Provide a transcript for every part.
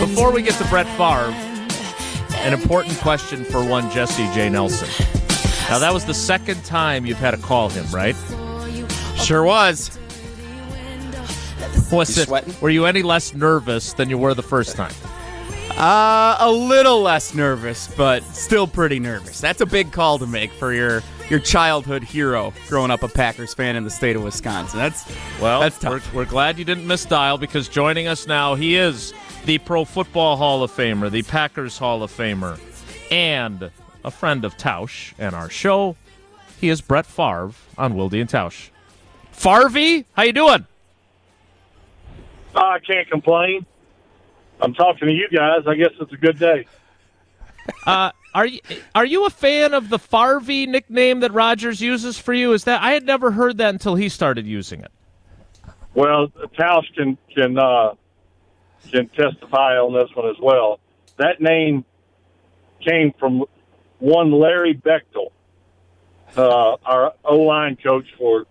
Before we get to Brett Favre, an important question for one Jesse J. Nelson. Now, that was the second time you've had to call him, right? Sure was. Was You it, sweating? were you any less nervous than you were the first time? Uh, a little less nervous, but still pretty nervous. That's a big call to make for your your childhood hero, growing up a Packers fan in the state of Wisconsin. That's Well, that's tough. We're, we're glad you didn't miss dial because joining us now, he is the Pro Football Hall of Famer, the Packers Hall of Famer, and a friend of Tausch and our show. He is Brett Favre on Wilde and Tausch. Farvey, how you doing? Oh, I can't complain. I'm talking to you guys. I guess it's a good day. Uh, are you are you a fan of the Farvey nickname that Rodgers uses for you? Is that I had never heard that until he started using it. Well, Tausch can can uh, can testify on this one as well. That name came from one Larry Bechtel, uh, our O line coach for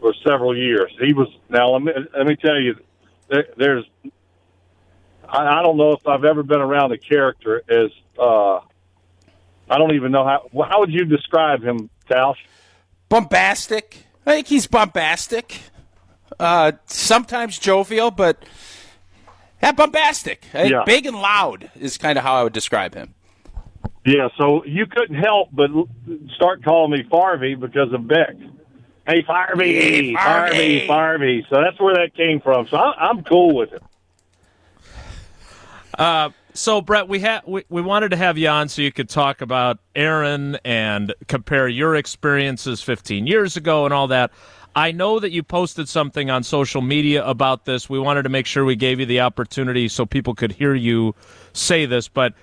for several years. He was now. Let me let me tell you, there, there's. I, I don't know if I've ever been around a character as. Uh, I don't even know how. How would you describe him, Tausch? bombastic. I think he's bombastic. Uh, sometimes jovial, but yeah, bombastic. Yeah. Big and loud is kind of how I would describe him. Yeah, so you couldn't help but start calling me Farvey because of Beck. Hey, Farvey, Hey, Farvey. Farvey, Farvey. So that's where that came from. So I, I'm cool with it. Uh, So Brett, we had we, we wanted to have you on so you could talk about Aaron and compare your experiences 15 years ago and all that. I know that you posted something on social media about this. We wanted to make sure we gave you the opportunity so people could hear you say this, but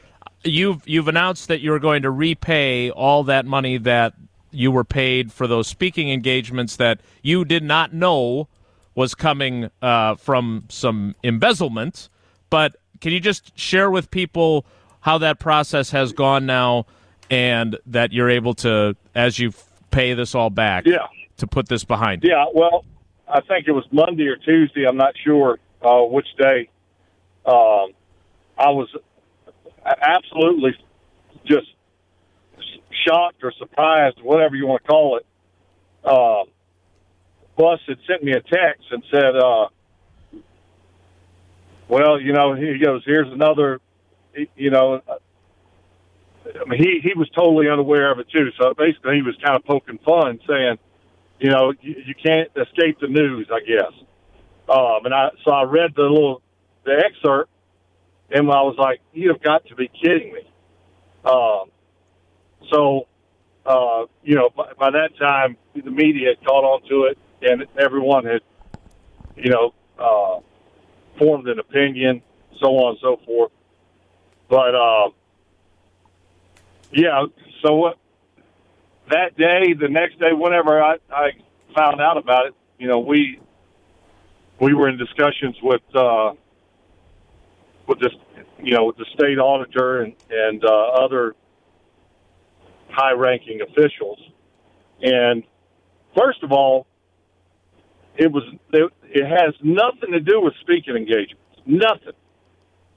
you've you've announced that you're going to repay all that money that you were paid for those speaking engagements that you did not know was coming uh, from some embezzlement. But can you just share with people how that process has gone now, and that you're able to, as you pay this all back, Yeah. to put this behind you? Yeah, well, I think it was Monday or Tuesday. I'm not sure uh, which day. Um, I was absolutely just shocked or surprised, whatever you want to call it. Uh, Bus had sent me a text and said, uh, "Well, you know," he goes, "Here's another." You know, I mean, he he was totally unaware of it too. So basically, he was kind of poking fun, saying, you know, you, you can't escape the news, I guess. Um, and I so I read the little the excerpt, and I was like, you have got to be kidding me. Um, so, uh, you know, by, by that time, the media had caught on to it, and everyone had, you know, uh, formed an opinion, so on and so forth. But uh, yeah, so what? that day, the next day, whenever I, I found out about it, you know, we we were in discussions with uh, with this, you know, with the state auditor and and uh, other high-ranking officials. And first of all, it was it, it has nothing to do with speaking engagements. Nothing.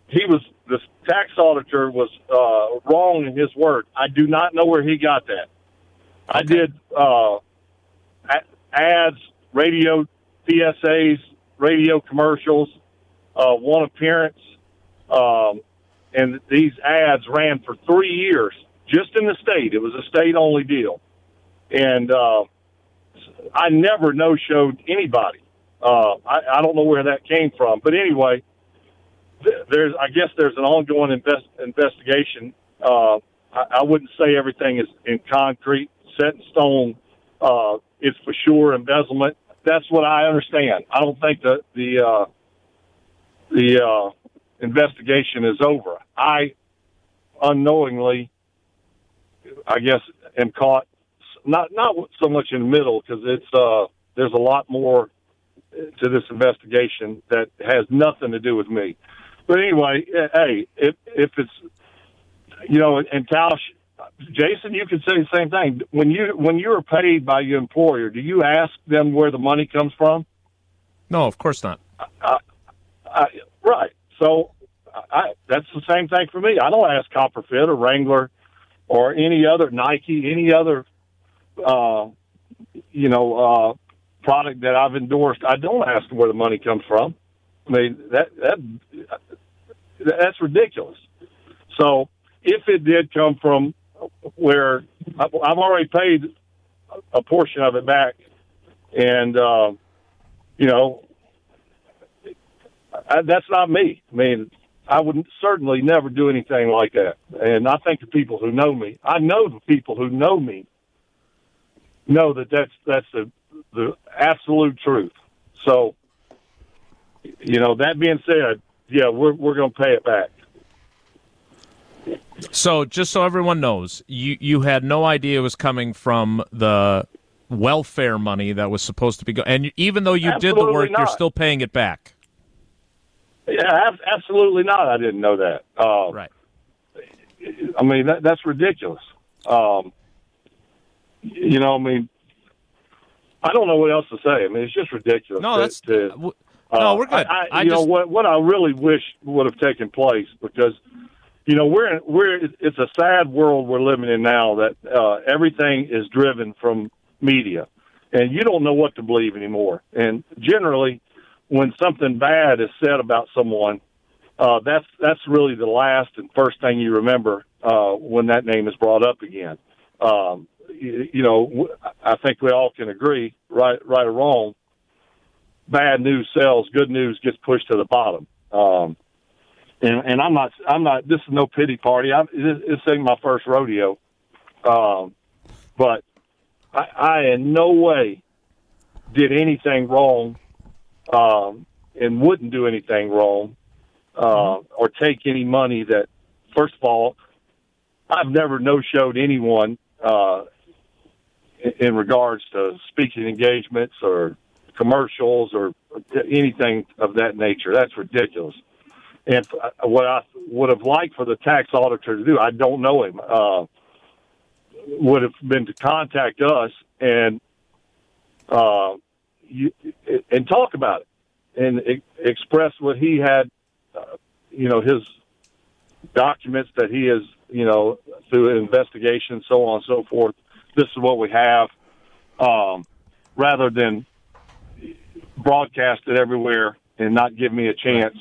He was the tax auditor was uh, wrong in his word. I do not know where he got that. I did uh, ads, radio PSAs, radio commercials, uh, one appearance, um, and these ads ran for three years just in the state. It was a state only deal, and uh, I never no showed anybody. Uh, I, I don't know where that came from, but anyway, th- there's I guess there's an ongoing invest, investigation. Uh, I, I wouldn't say everything is in concrete, set in stone. Uh, it's for sure embezzlement. That's what I understand. I don't think that the uh, the uh, investigation is over. I unknowingly, I guess, am caught not not so much in the middle because it's uh, there's a lot more to this investigation that has nothing to do with me. But anyway, eh, hey, if if it's you know, and Tausch, Jason, you could say the same thing. When you when you are paid by your employer, do you ask them where the money comes from? No, of course not. I, right. So I, that's the same thing for me. I don't ask Copper Fit or Wrangler or any other Nike, any other, uh, you know, uh, product that I've endorsed. I don't ask where the money comes from. I mean that that that's ridiculous. So if it did come from where I've already paid a portion of it back, and uh, you know I, that's not me. I mean, I would certainly never do anything like that. And I think the people who know me, I know the people who know me, know that that's that's the the absolute truth. So, you know, that being said, yeah, we're we're going to pay it back. So, just so everyone knows, you you had no idea it was coming from the welfare money that was supposed to be going, and even though you did the Absolutely work, you're still paying it back. Yeah, ab- absolutely not. I didn't know that. Uh, Right. I mean, that, that's ridiculous. Um, you know, I mean, I don't know what else to say. I mean, it's just ridiculous. No, to- that's to- Uh, no, we're good. I, I, I you just know what? What I really wish would have taken place because, you know, we're in, we're it's a sad world we're living in now that uh, everything is driven from media, and you don't know what to believe anymore. And generally, when something bad is said about someone, uh, that's that's really the last and first thing you remember uh, when that name is brought up again. Um, you, know, I think we all can agree, right, right or wrong, bad news sells, good news gets pushed to the bottom. Um, and, and I'm not, I'm not. This is no pity party. I'm, this, this ain't my first rodeo. Um, but I, I in no way did anything wrong, um, and wouldn't do anything wrong, uh, or take any money that. First of all, I've never no showed anyone uh, in, regards to speaking engagements or commercials or anything of that nature. That's ridiculous. And uh, what I would have liked for the tax auditor to do, I don't know him, uh, would have been to contact us and uh, you, and talk about it and express what he had, uh, you know, his documents that he has, you know, through investigation, so on and so forth. This is what we have, um, rather than broadcast it everywhere and not give me a chance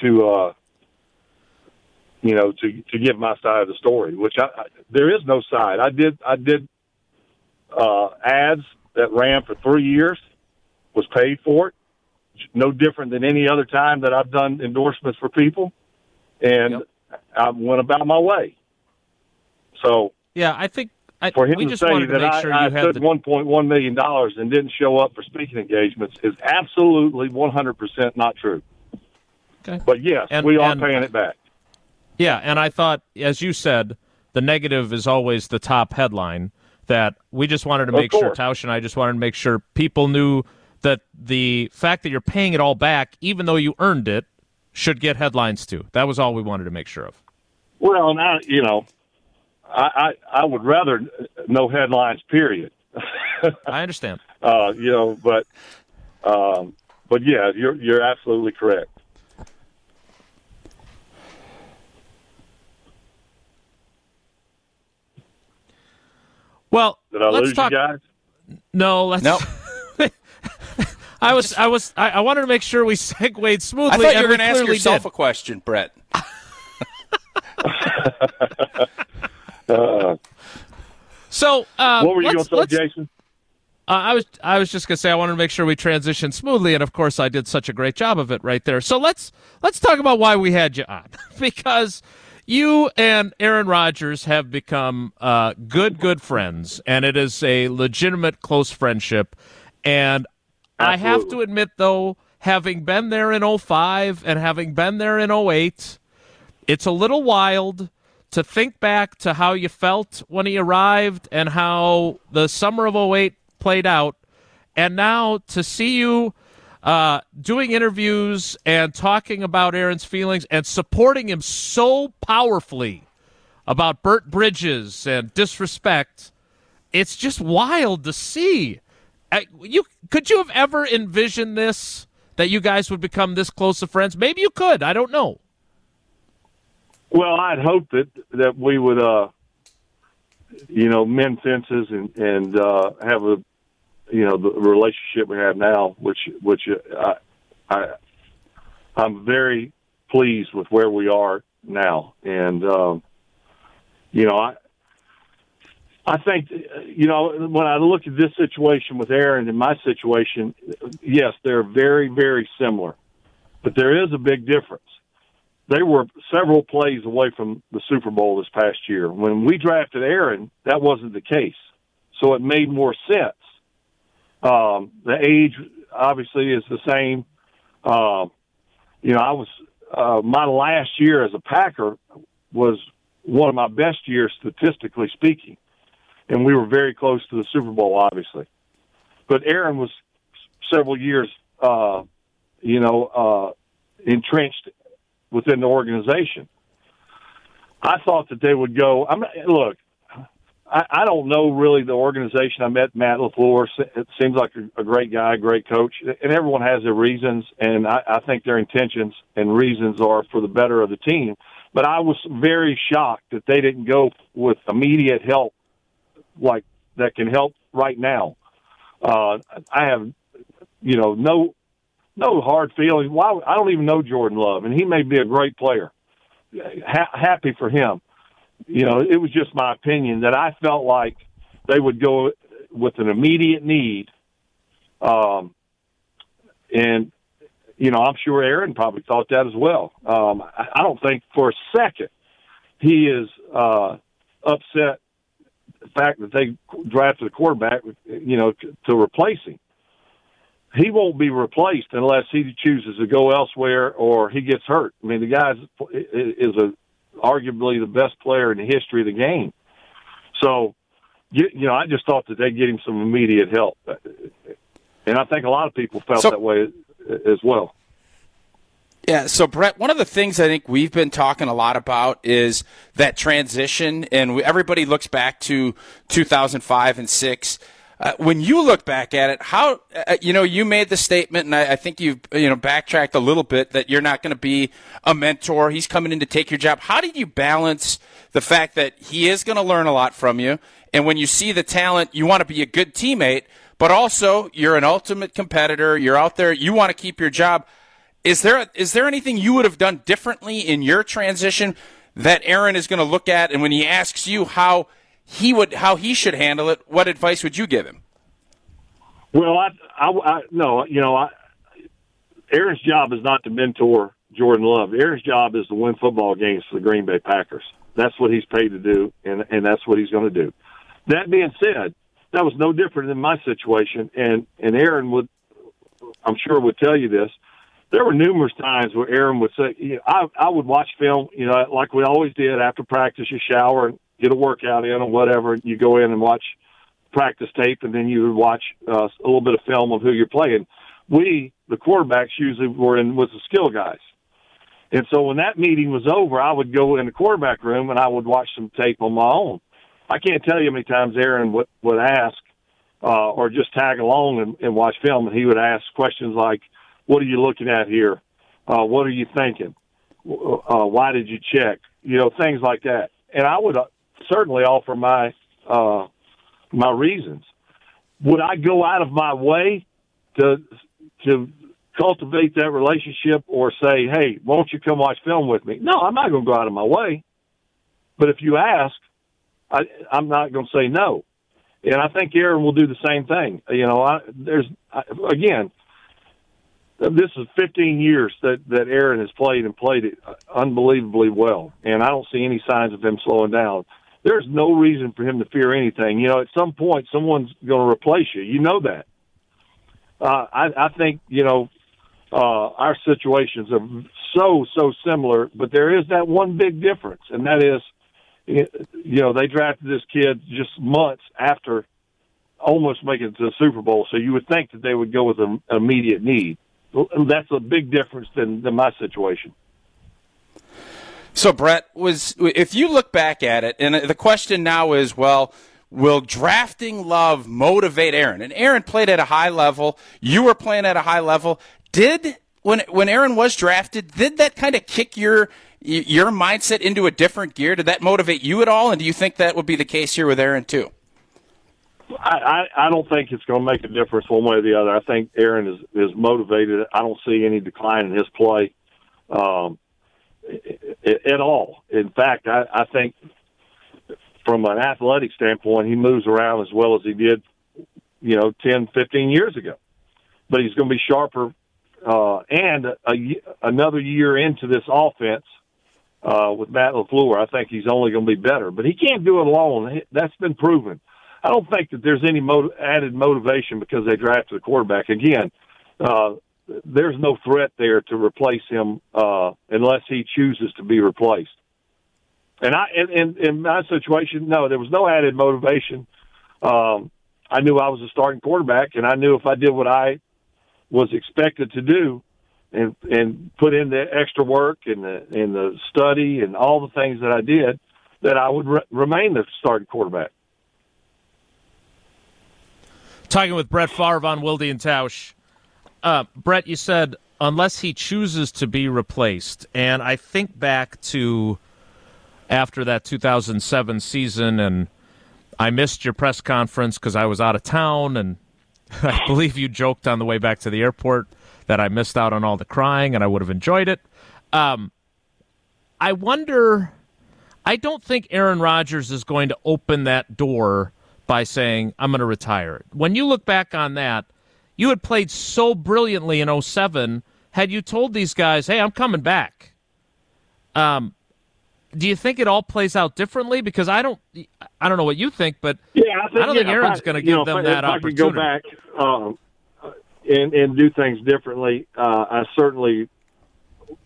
to, uh, you know, to to give my side of the story. Which I, I there is no side. I did I did uh, ads that ran for three years, was paid for it. No different than any other time that I've done endorsements for people, and Yep. I went about my way. So yeah, I think I, for him we to just say wanted to that make I, sure I you had stood the one point one million dollars and didn't show up for speaking engagements is absolutely one hundred percent not true. Okay. But yes, And- we are and- paying it back. Yeah, and I thought, as you said, the negative is always the top headline. That we just wanted to Of make sure. Tausch and I just wanted to make sure people knew that the fact that you're paying it all back, even though you earned it, should get headlines too. That was all we wanted to make sure of. Well, now you know, I I, I would rather no headlines. Period. I understand. uh, you know, but um, but yeah, you're you're absolutely correct. Well, Did I let's lose talk. you guys? No, let's. Nope. I was, I was, I, I wanted to make sure we segued smoothly. I thought you and were going to ask yourself did. a question, Brett. So, um, What were you going to say, Jason? Uh, I was I was just gonna say I wanted to make sure we transitioned smoothly, and of course I did such a great job of it right there. So let's let's talk about why we had you on because you and Aaron Rodgers have become uh, good good friends, and it is a legitimate close friendship. And I have to admit, though, having been there in 05 and having been there in 08, it's a little wild to think back to how you felt when he arrived and how the summer of 08 played out and now to see you uh, doing interviews and talking about aaron's feelings and supporting him so powerfully about Burt Bridges and disrespect. It's just wild to see. Uh, you could you have ever envisioned this that you guys would become this close of friends? Maybe you could. I don't know. Well, I'd hope that that we would, uh, you know, mend fences and and uh, have a, you know, the relationship we have now, which which uh, I, I I'm very pleased with where we are now, and um, you know, I I think you know when I look at this situation with Aaron and my situation, yes, they're very very similar, but there is a big difference they were several plays away from the Super Bowl this past year. When we drafted Aaron, that wasn't the case. So it made more sense. Um, the age obviously is the same. Uh, you know, I was, uh, my last year as a Packer was one of my best years statistically speaking. And we were very close to the Super Bowl, obviously. But Aaron was several years, uh, you know, uh, entrenched within the organization. I thought that they would go. I'm look. I, I don't know really the organization. I met Matt LaFleur. It seems like a, a great guy, great coach, and everyone has their reasons. And I, I think their intentions and reasons are for the better of the team. But I was very shocked that they didn't go with immediate help, like that can help right now. Uh, I have, you know, no no hard feelings. Why? I don't even know Jordan Love, and he may be a great player. Ha- happy for him. You know, it was just my opinion that I felt like they would go with an immediate need. Um, and you know, I'm sure Aaron probably thought that as well. Um, I, I don't think for a second he is uh, upset the fact that they drafted a quarterback, you know, to, to replace him he won't be replaced unless he chooses to go elsewhere or he gets hurt. I mean, the guy is a arguably the best player in the history of the game. So, you, you know, I just thought that they'd get him some immediate help, and I think a lot of people felt so, that way as well. Yeah, so Brett, one of the things I think we've been talking a lot about is that transition, and everybody looks back to 2005 and six uh, when you look back at it, how uh, you know you made the statement, and I, I think you've you know backtracked a little bit that you're not going to be a mentor. He's coming in to take your job. How did you balance the fact that he is going to learn a lot from you, and when you see the talent, you want to be a good teammate, but also you're an ultimate competitor. You're out there. You want to keep your job. Is there is there anything you would have done differently in your transition that Aaron is going to look at, and when he asks you how? He would how he should handle it, what advice would you give him? Well, I, I, I no, you know, I, Aaron's job is not to mentor Jordan Love. Aaron's job is to win football games for the Green Bay Packers. That's what he's paid to do, and and that's what he's going to do. That being said, that was no different than my situation, and and Aaron would, I'm sure, would tell you this. There were numerous times where Aaron would say, you know, I I would watch film, you know, like we always did after practice. You shower and get a workout in or whatever. You go in and watch practice tape, and then you would watch uh, a little bit of film of who you're playing. We, the quarterbacks, usually were in with the skill guys. And so when that meeting was over, I would go in the quarterback room and I would watch some tape on my own. I can't tell you how many times Aaron would, would ask uh, or just tag along and, and watch film, and he would ask questions like, "What are you looking at here? Uh, what are you thinking? Uh, why did you check? You know, things like that." And I would uh, certainly offer my uh, my reasons. Would I go out of my way to to cultivate that relationship or say, "Hey, won't you come watch film with me?" No, I'm not going to go out of my way. But if you ask, I, I'm not going to say no. And I think Aaron will do the same thing. You know, I, there's I, again, this is 15 years that that Aaron has played and played it unbelievably well, and I don't see any signs of him slowing down there's no reason for him to fear anything. You know, at some point, someone's going to replace you. You know that. Uh, I, I think you know uh, our situations are so so similar, but there is that one big difference, and that is, you know, they drafted this kid just months after almost making it to the Super Bowl. So you would think that they would go with an immediate need. That's a big difference than, than my situation. So Brett was if you look back at it and the question now is well will drafting love motivate Aaron? And Aaron played at a high level, you were playing at a high level. Did when when Aaron was drafted, did that kind of kick your your mindset into a different gear? Did that motivate you at all? And do you think that would be the case here with Aaron too? I, I, don't think it's going to make a difference one way or the other. I think Aaron is is motivated. I don't see any decline in his play um, at all. In fact, I, I think from an athletic standpoint, he moves around as well as he did, you know, 10, 15 years ago. But he's going to be sharper. Uh, and a, another year into this offense uh, with Matt LaFleur, I think he's only going to be better. But he can't do it alone. That's been proven. I don't think that there's any motiv- added motivation because they drafted a quarterback. Again, uh, there's no threat there to replace him uh, unless he chooses to be replaced. And I, in, in, my situation, no, there was no added motivation. Um, I knew I was a starting quarterback, and I knew if I did what I was expected to do, and and put in the extra work and the and the study and all the things that I did, that I would re- remain the starting quarterback. Talking with Brett Favre on Wilde and Tausch. Uh, Brett, you said unless he chooses to be replaced, and I think back to after that 2007 season, and I missed your press conference because I was out of town, and I believe you joked on the way back to the airport that I missed out on all the crying, and I would have enjoyed it. Um, I wonder. I don't think Aaron Rodgers is going to open that door by saying, I'm going to retire. When you look back on that, you had played so brilliantly in 07. Had you told these guys, hey, I'm coming back, um, do you think it all plays out differently? Because I don't, I don't know what you think, but yeah, I, think, I don't yeah, think Aaron's going to give know, them if, that if opportunity. I could go back um, and and do things differently, uh, I certainly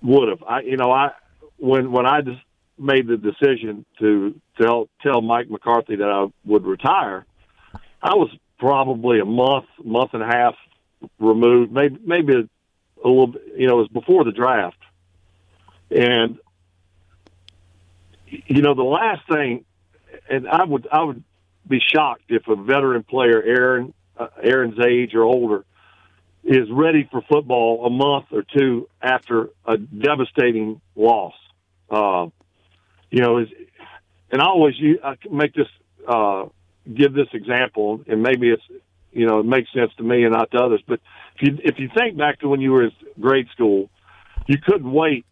would have. I, you know, I when when I just made the decision to tell tell Mike McCarthy that I would retire, I was probably a month, month and a half removed, maybe maybe a, a little. Bit, you know, it was before the draft, and you know the last thing, and I would I would be shocked if a veteran player, Aaron uh, Aaron's age or older, is ready for football a month or two after a devastating loss. Uh, you know, is and I always I make this uh, give this example, and maybe it's you know it makes sense to me and not to others. But if you if you think back to when you were in grade school, you couldn't wait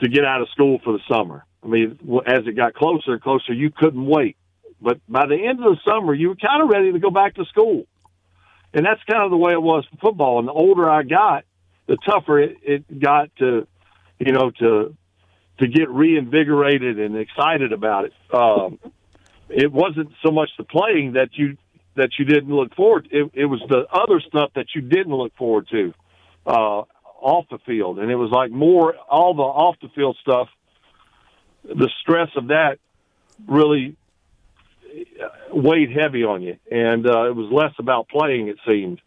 to get out of school for the summer. I mean, as it got closer and closer, you couldn't wait. But by the end of the summer, you were kind of ready to go back to school, and that's kind of the way it was for football. And the older I got, the tougher it, it got to, you know, to to get reinvigorated and excited about it. Um, it wasn't so much the playing that you that you didn't look forward. To. It, it was the other stuff that you didn't look forward to uh, off the field, and it was like more all the off the field stuff. The stress of that really weighed heavy on you, and uh, it was less about playing. It seemed.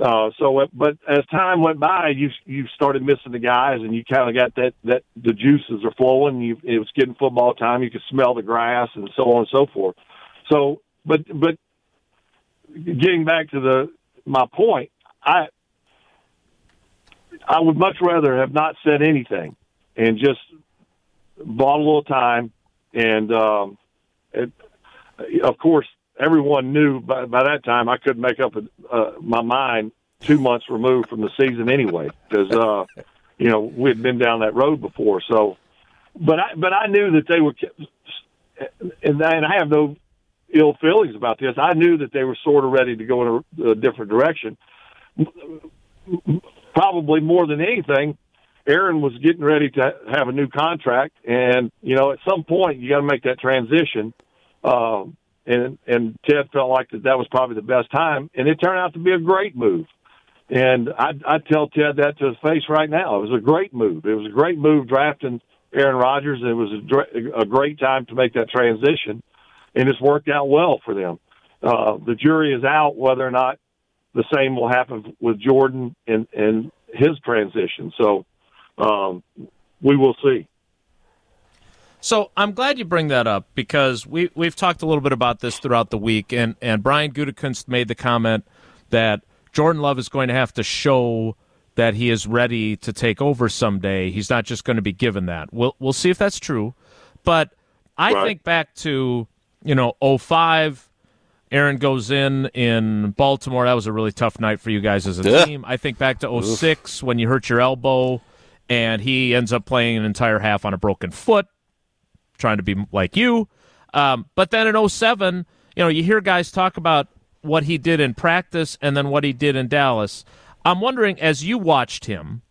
Uh, so, but as time went by, you you started missing the guys, and you kind of got that that the juices are flowing. You it was getting football time. You could smell the grass, and so on and so forth. So, but but getting back to the my point, I I would much rather have not said anything and just bought a little time, and um, it, of course everyone knew by, by that time I couldn't make up uh, my mind two months removed from the season anyway because uh, you know we had been down that road before. So, but I but I knew that they were, and I have no ill feelings about this. I knew that they were sort of ready to go in a, a different direction. Probably more than anything, Aaron was getting ready to have a new contract, and you know at some point you got to make that transition. Um, and and Ted felt like that that was probably the best time, and it turned out to be a great move. And I I tell Ted that to his face right now. It was a great move. It was a great move drafting Aaron Rodgers. It was a, a great time to make that transition, and it's worked out well for them. Uh, the jury is out whether or not the same will happen with Jordan and and his transition. So um, we will see. So I'm glad you bring that up because we we've talked a little bit about this throughout the week, and and Brian Gutekunst made the comment that Jordan Love is going to have to show that he is ready to take over someday. He's not just going to be given that. We'll we'll see if that's true, but I Right. think back to you know 05 Aaron goes in in Baltimore. That was a really tough night for you guys as a Ugh. team. I think back to 06 when you hurt your elbow and he ends up playing an entire half on a broken foot, trying to be like you. Um, but then in 07, you know, you hear guys talk about what he did in practice and then what he did in Dallas. I'm wondering, as you watched him,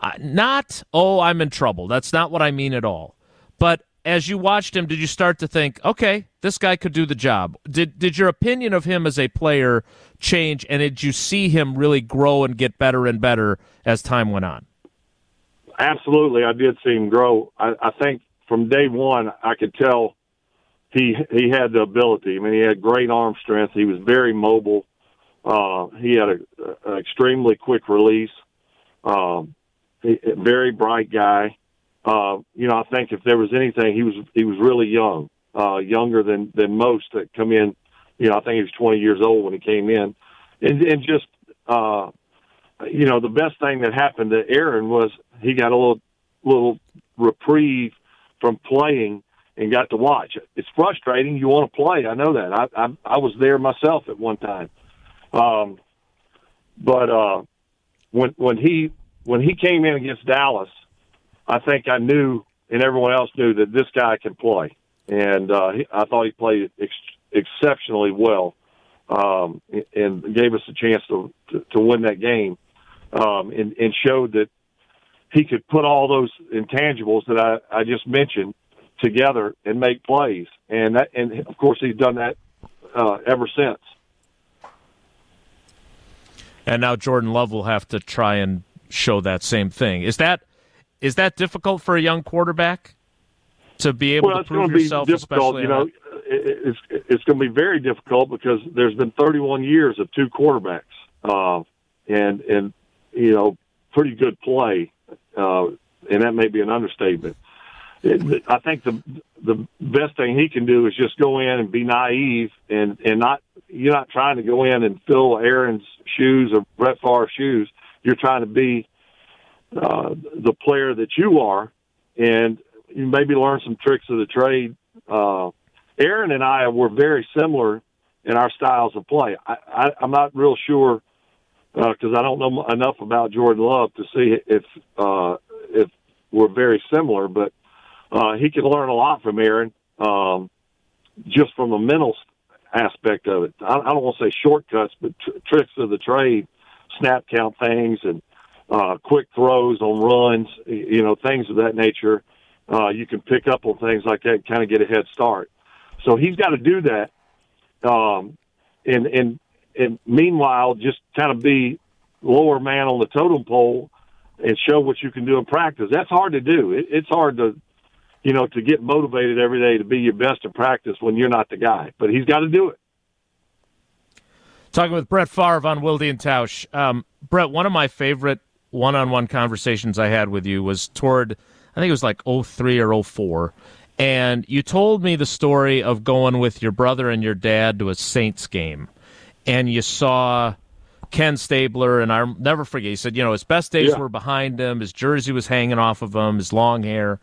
uh, not, oh, I'm in trouble. That's not what I mean at all. But as you watched him, did you start to think, okay, this guy could do the job? Did did your opinion of him as a player change, and did you see him really grow and get better and better as time went on? Absolutely, I did see him grow. I, I think from day one, I could tell he he had the ability. I mean, he had great arm strength. He was very mobile. Uh, he had a, an extremely quick release. Um, he, a very bright guy. Uh, you know, I think if there was anything, he was he was really young, uh, younger than than most that come in. You know, I think he was 20 years old when he came in, and and just uh, you know, the best thing that happened to Aaron was he got a little little reprieve from playing and got to watch. It's frustrating. You want to play. I know that. I I, I was there myself at one time. Um, but uh, when when he when he came in against Dallas, I think I knew and everyone else knew that this guy can play, and uh, he, I thought he played ex- exceptionally well, um, and gave us a chance to to, to win that game, um, and, and showed that he could put all those intangibles that I, I just mentioned together and make plays, and that and of course he's done that uh, ever since. And now Jordan Love will have to try and show that same thing. Is that is that difficult for a young quarterback to be able well, to prove going to be yourself? difficult. especially You know, it's it's going to be very difficult because there's been 31 years of two quarterbacks, uh, and and you know, pretty good play, uh, and that may be an understatement. It, I think the the best thing he can do is just go in and be naive and and not you're not trying to go in and fill Aaron's shoes or Brett Favre's shoes. You're trying to be uh, the player that you are, and you maybe learn some tricks of the trade. Uh, Aaron and I were very similar in our styles of play. I, I, I'm not real sure because I don't know enough about Jordan Love to see if uh, if we're very similar, but uh, he can learn a lot from Aaron um, just from the mental aspect of it. I, I don't want to say shortcuts, but tr- tricks of the trade, snap count things, and uh, quick throws on runs, you know, things of that nature. Uh, you can pick up on things like that, and kind of get a head start. So he's got to do that. Um, and, and, and meanwhile, just kind of be lower man on the totem pole and show what you can do in practice. That's hard to do. It, it's hard to, you know, to get motivated every day to be your best in practice when you're not the guy. But he's got to do it. Talking with Brett Favre on Wilde and Tausch. Um, Brett, one of my favorite one-on-one conversations I had with you was toward, I think it was like 03 or 04. And you told me the story of going with your brother and your dad to a Saints game. And you saw Ken Stabler, and I'll never forget, he said, you know, his best days Yeah. were behind him. His jersey was hanging off of him, his long hair.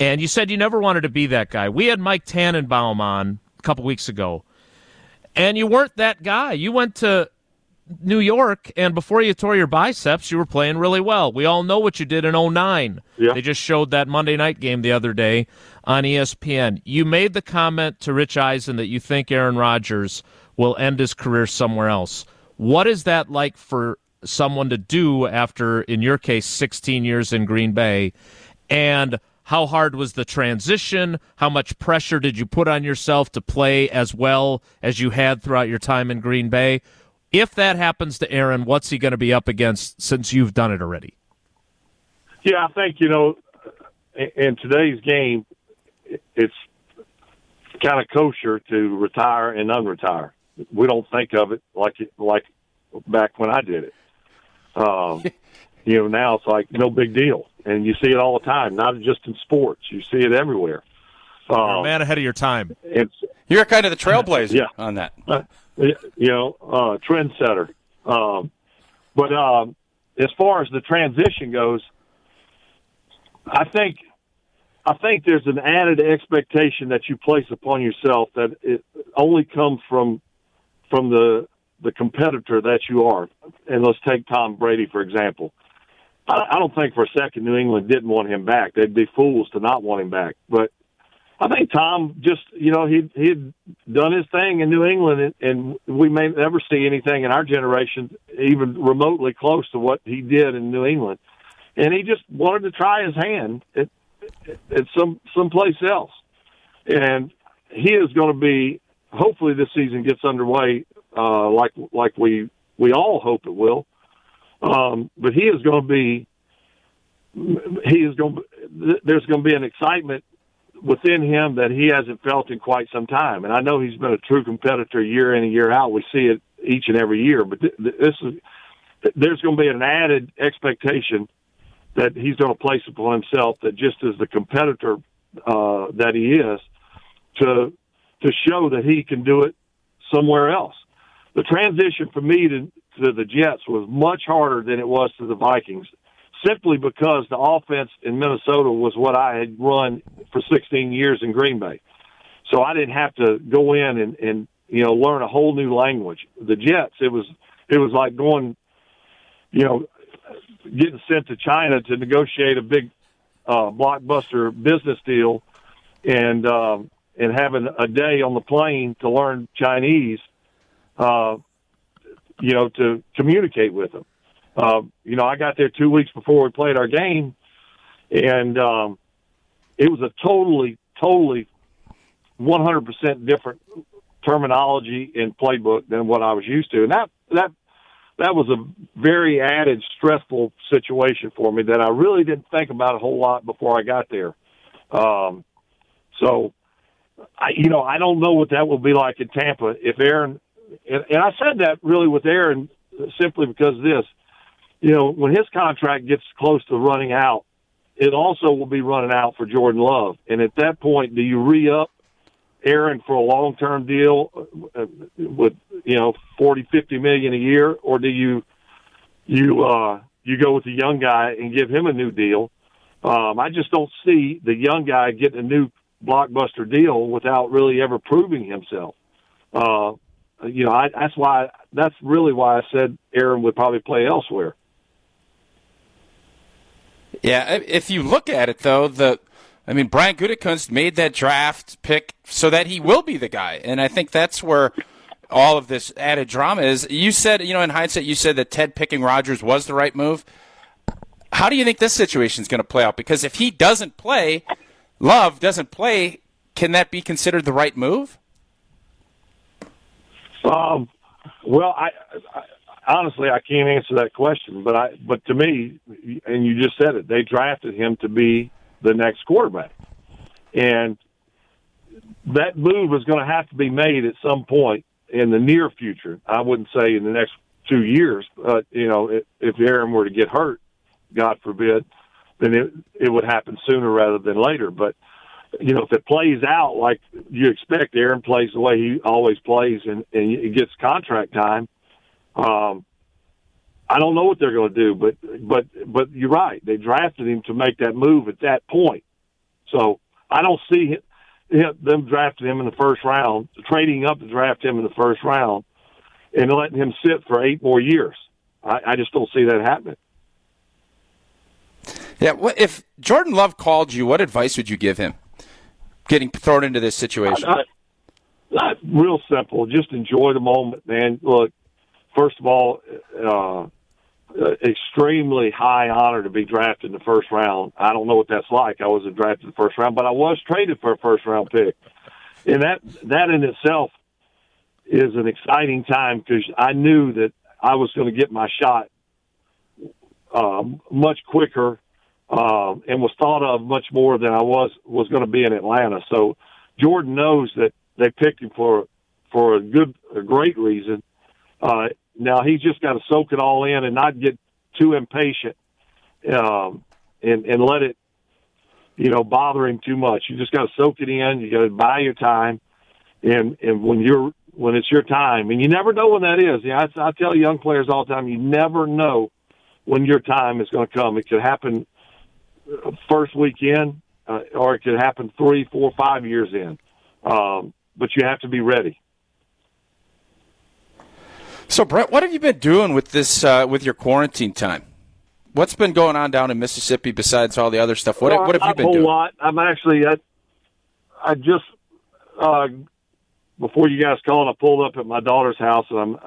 And you said you never wanted to be that guy. We had Mike Tannenbaum on a couple weeks ago, and you weren't that guy. You went to New York, and before you tore your biceps, you were playing really well. We all know what you did in 09. Yeah. They just showed that Monday night game the other day on ESPN. You made the comment to Rich Eisen that you think Aaron Rodgers will end his career somewhere else. What is that like for someone to do after, in your case, 16 years in Green Bay? And how hard was the transition? How much pressure did you put on yourself to play as well as you had throughout your time in Green Bay? If that happens to Aaron, what's he going to be up against since you've done it already? Yeah, I think you know, in- in today's game, it's kind of kosher to retire and unretire. We don't think of it like it, like back when I did it. Um, you know, now it's like no big deal, and you see it all the time. Not just in sports, you see it everywhere. You're a Um, man ahead of your time. it's You're kind of the trailblazer Yeah. on that. You know, uh, trendsetter. Um, but um, as far as the transition goes, I think I think there's an added expectation that you place upon yourself that it only comes from from the the competitor that you are. And let's take Tom Brady for example. I, I don't think for a second New England didn't want him back. They'd be fools to not want him back. But I think Tom just, you know, he he'd done his thing in New England, and, and we may never see anything in our generation even remotely close to what he did in New England. And he just wanted to try his hand at, at some someplace else. And he is going to be. Hopefully, this season gets underway uh, like like we we all hope it will. Um, but he is going to be. He is going. There's going to be an excitement within him that he hasn't felt in quite some time. And I know he's been a true competitor year in and year out. We see it each and every year. But th- th- this is there's going to be an added expectation that he's going to place upon himself that just as the competitor uh, that he is to to show that he can do it somewhere else. The transition for me to, to the Jets was much harder than it was to the Vikings, simply because the offense in Minnesota was what I had run for 16 years in Green Bay. So I didn't have to go in and, and you know learn a whole new language. The Jets, it was it was like going, you know, getting sent to China to negotiate a big uh, blockbuster business deal, and um, and having a day on the plane to learn Chinese, uh, you know, to communicate with them. Uh, you know, I got there two weeks before we played our game, and um, it was a totally, totally, one hundred percent different terminology and playbook than what I was used to, and that that that was a very added stressful situation for me that I really didn't think about a whole lot before I got there. Um, so, I, you know, I don't know what that will be like in Tampa. If Aaron, and, and I said that really with Aaron simply because of this, you know, when his contract gets close to running out, it also will be running out for Jordan Love. And at that point, do you re up Aaron for a long term deal uh, with you know forty fifty million a year, or do you you uh, you go with the young guy and give him a new deal? Um, I just don't see the young guy getting a new blockbuster deal without really ever proving himself. Uh, you know, I, that's why that's really why I said Aaron would probably play elsewhere. Yeah, if you look at it though, the I mean Brian Gutekunst made that draft pick so that he will be the guy, and I think that's where all of this added drama is. You said, you know, in hindsight, you said that Ted picking Rodgers was the right move. How do you think this situation is going to play out? Because if he doesn't play, Love doesn't play, can that be considered the right move? Um, well, I, I honestly I can't answer that question, but I but to me, and you just said it, they drafted him to be the next quarterback, and that move is going to have to be made at some point in the near future. I wouldn't say in the next two years, but you know, if, if Aaron were to get hurt, God forbid, then it it would happen sooner rather than later. But you know, if it plays out like you expect, Aaron plays the way he always plays, and and it gets contract time. Um, I don't know what they're going to do, but but but you're right. They drafted him to make that move at that point, so I don't see him, them drafting him in the first round, trading up to draft him in the first round, and letting him sit for eight more years. I, I just don't see that happening. Yeah, what if Jordan Love called you? What advice would you give him? Getting thrown into this situation. I, I, real simple. Just enjoy the moment, man. Look, first of all, uh, extremely high honor to be drafted in the first round. I don't know what that's like. I wasn't drafted in the first round, but I was traded for a first round pick, and that that in itself is an exciting time because I knew that I was going to get my shot um, much quicker um, and was thought of much more than I was was going to be in Atlanta. So Jordan knows that they picked him for for a good, a great reason. Uh, now he's just got to soak it all in and not get too impatient, um, and and let it you know, bother him too much. You just got to soak it in. You got to buy your time, and and when you're when it's your time, and you never know when that is. Yeah, I, I tell young players all the time, you never know when your time is going to come. It could happen uh, first weekend, uh, or it could happen three, four, five years in. Um, but you have to be ready. So, Brett, what have you been doing with this uh, with your quarantine time? What's been going on down in Mississippi besides all the other stuff? What, Well, what have you been a whole doing? lot. I'm actually I, I just uh, before you guys called, I pulled up at my daughter's house, and I'm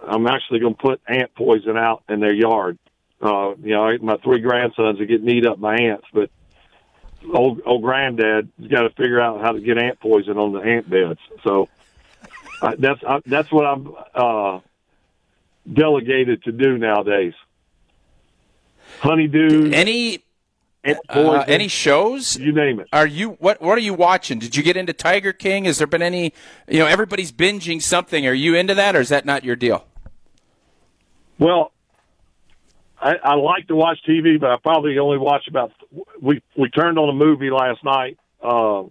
I'm actually going to put ant poison out in their yard. Uh, you know, my three grandsons are getting eat up by ants, but old old granddad's got to figure out how to get ant poison on the ant beds. So uh, that's uh, that's what I'm uh, delegated to do nowadays. Honeydew, Any uh, any shows? you name it. Are you what? What are you watching? Did you get into Tiger King? Has there been any? You know, everybody's binging something. Are you into that, or is that not your deal? Well, I, I like to watch TV, but I probably only watch about. We we turned on a movie last night. Uh,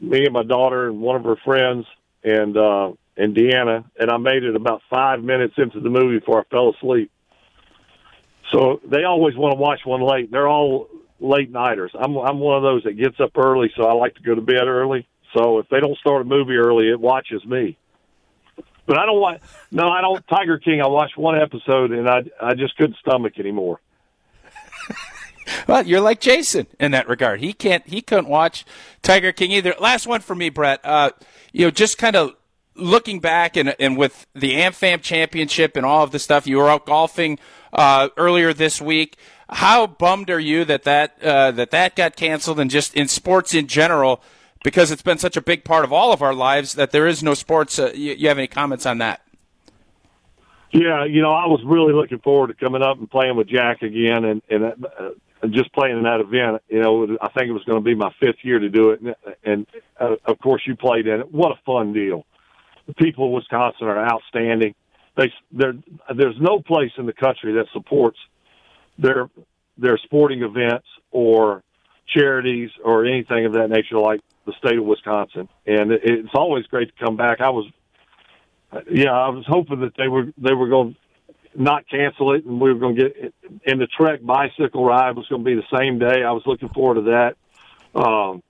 me and my daughter and one of her friends and uh, and Deanna, and I made it about five minutes into the movie before I fell asleep. So they always want to watch one late. They're all late nighters. I'm I'm one of those that gets up early, so I like to go to bed early. So if they don't start a movie early, it watches me. But I don't want. No, I don't. Tiger King. I watched one episode and I I just couldn't stomach anymore. Well, you're like Jason in that regard. He can't. He couldn't watch Tiger King either. Last one for me, Brett. Uh, you know, just kind of looking back and and with the AmFam Championship and all of the stuff, you were out golfing uh, earlier this week. How bummed are you that that uh, that that got canceled and just in sports in general? Because it's been such a big part of all of our lives that there is no sports. Uh, you, you have any comments on that? Yeah, you know, I was really looking forward to coming up and playing with Jack again, and and uh, just playing in that event. You know, I think it was going to be my fifth year to do it, and, and uh, of course you played in it. What a fun deal! The people of Wisconsin are outstanding. They there there's no place in the country that supports their their sporting events or charities or anything of that nature like the state of Wisconsin. And it, it's always great to come back. I was yeah, I was hoping that they were they were going to not cancel it, and we were going to get. And the Trek bicycle ride was going to be the same day. I was looking forward to that. Um,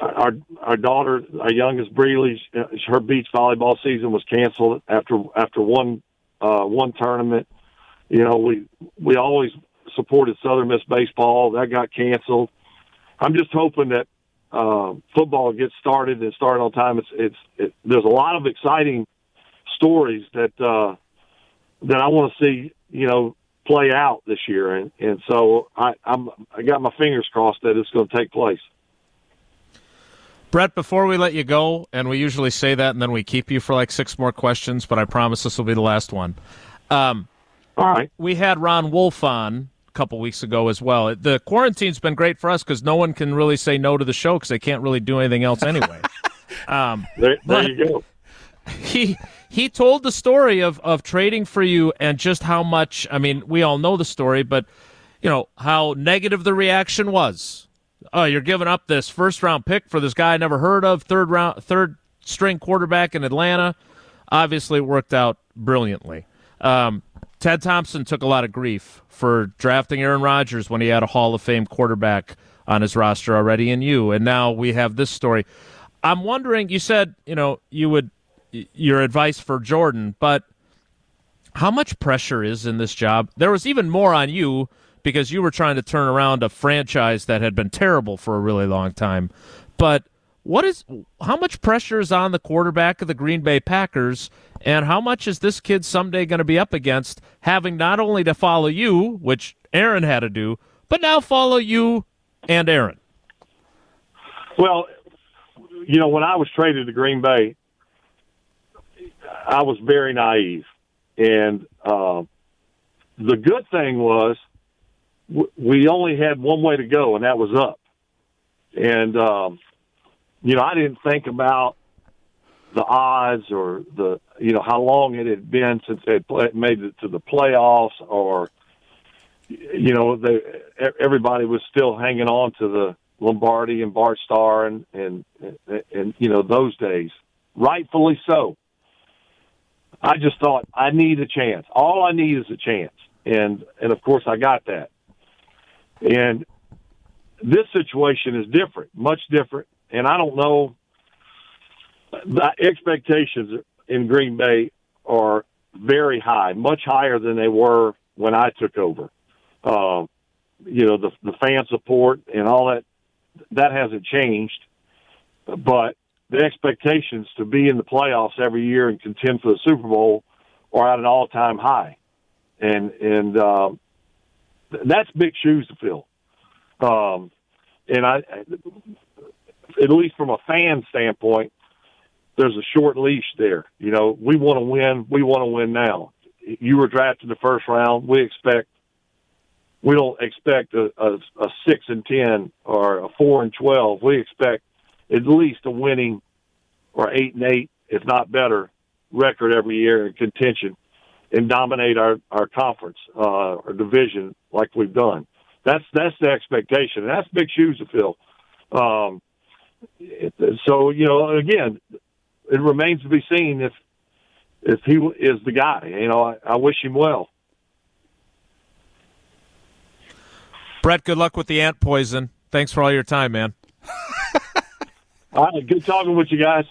our our daughter, our youngest Breleigh, her beach volleyball season was canceled after after one uh, one tournament. You know, we we always supported Southern Miss baseball. That got canceled. I'm just hoping that uh, football gets started and started on time. It's it's it, there's a lot of exciting stories that uh, that I want to see, you know, play out this year, and and so I I'm I got my fingers crossed that it's going to take place. Brett, before we let you go, and we usually say that and then we keep you for like six more questions, but I promise this will be the last one. Um, All right. we had Ron Wolf on a couple weeks ago as well. The quarantine's been great for us because no one can really say no to the show because they can't really do anything else anyway. um, There, there But- you go. he he told the story of of trading for you and just how much. I mean, we all know the story, but you know how negative the reaction was. Oh, you're giving up this first round pick for this guy I never heard of, third round, third string quarterback in Atlanta. Obviously, worked out brilliantly. Um, Ted Thompson took a lot of grief for drafting Aaron Rodgers when he had a Hall of Fame quarterback on his roster already in you, and now we have this story. I'm wondering. You said you know you would your advice for Jordan, but how much pressure is in this job? There was even more on you because you were trying to turn around a franchise that had been terrible for a really long time. But what is how much pressure is on the quarterback of the Green Bay Packers and how much is this kid someday going to be up against having not only to follow you, which Aaron had to do, but now follow you and Aaron? Well, you know, when I was traded to Green Bay, I was very naive, and uh, the good thing was we only had one way to go, and that was up. And um, you know, I didn't think about the odds or the you know how long it had been since they play, made it to the playoffs, or you know, they, everybody was still hanging on to the Lombardi and Bart Starr and, and, and, and, you know, those days. Rightfully so. I just thought I need a chance. All I need is a chance. And, and of course I got that. And this situation is different, much different. And I don't know the expectations in Green Bay are very high, much higher than they were when I took over. Uh, you know, the the fan support and all that that hasn't changed, but the expectations to be in the playoffs every year and contend for the Super Bowl are at an all time high, and and um, that's big shoes to fill. Um, and I, at least from a fan standpoint, there's a short leash there. You know, we want to win. We want to win now. You were drafted the first round. We expect. We don't expect a, a, a six and ten or a four and twelve. We expect at least a winning or eight and eight, if not better, record every year in contention and dominate our our conference uh, or division like we've done. That's that's the expectation. And that's big shoes to fill. Um, so you know, again, it remains to be seen if if he is the guy. You know, I, I wish him well. Brett, good luck with the ant poison. Thanks for all your time, man. all right, good talking with you guys.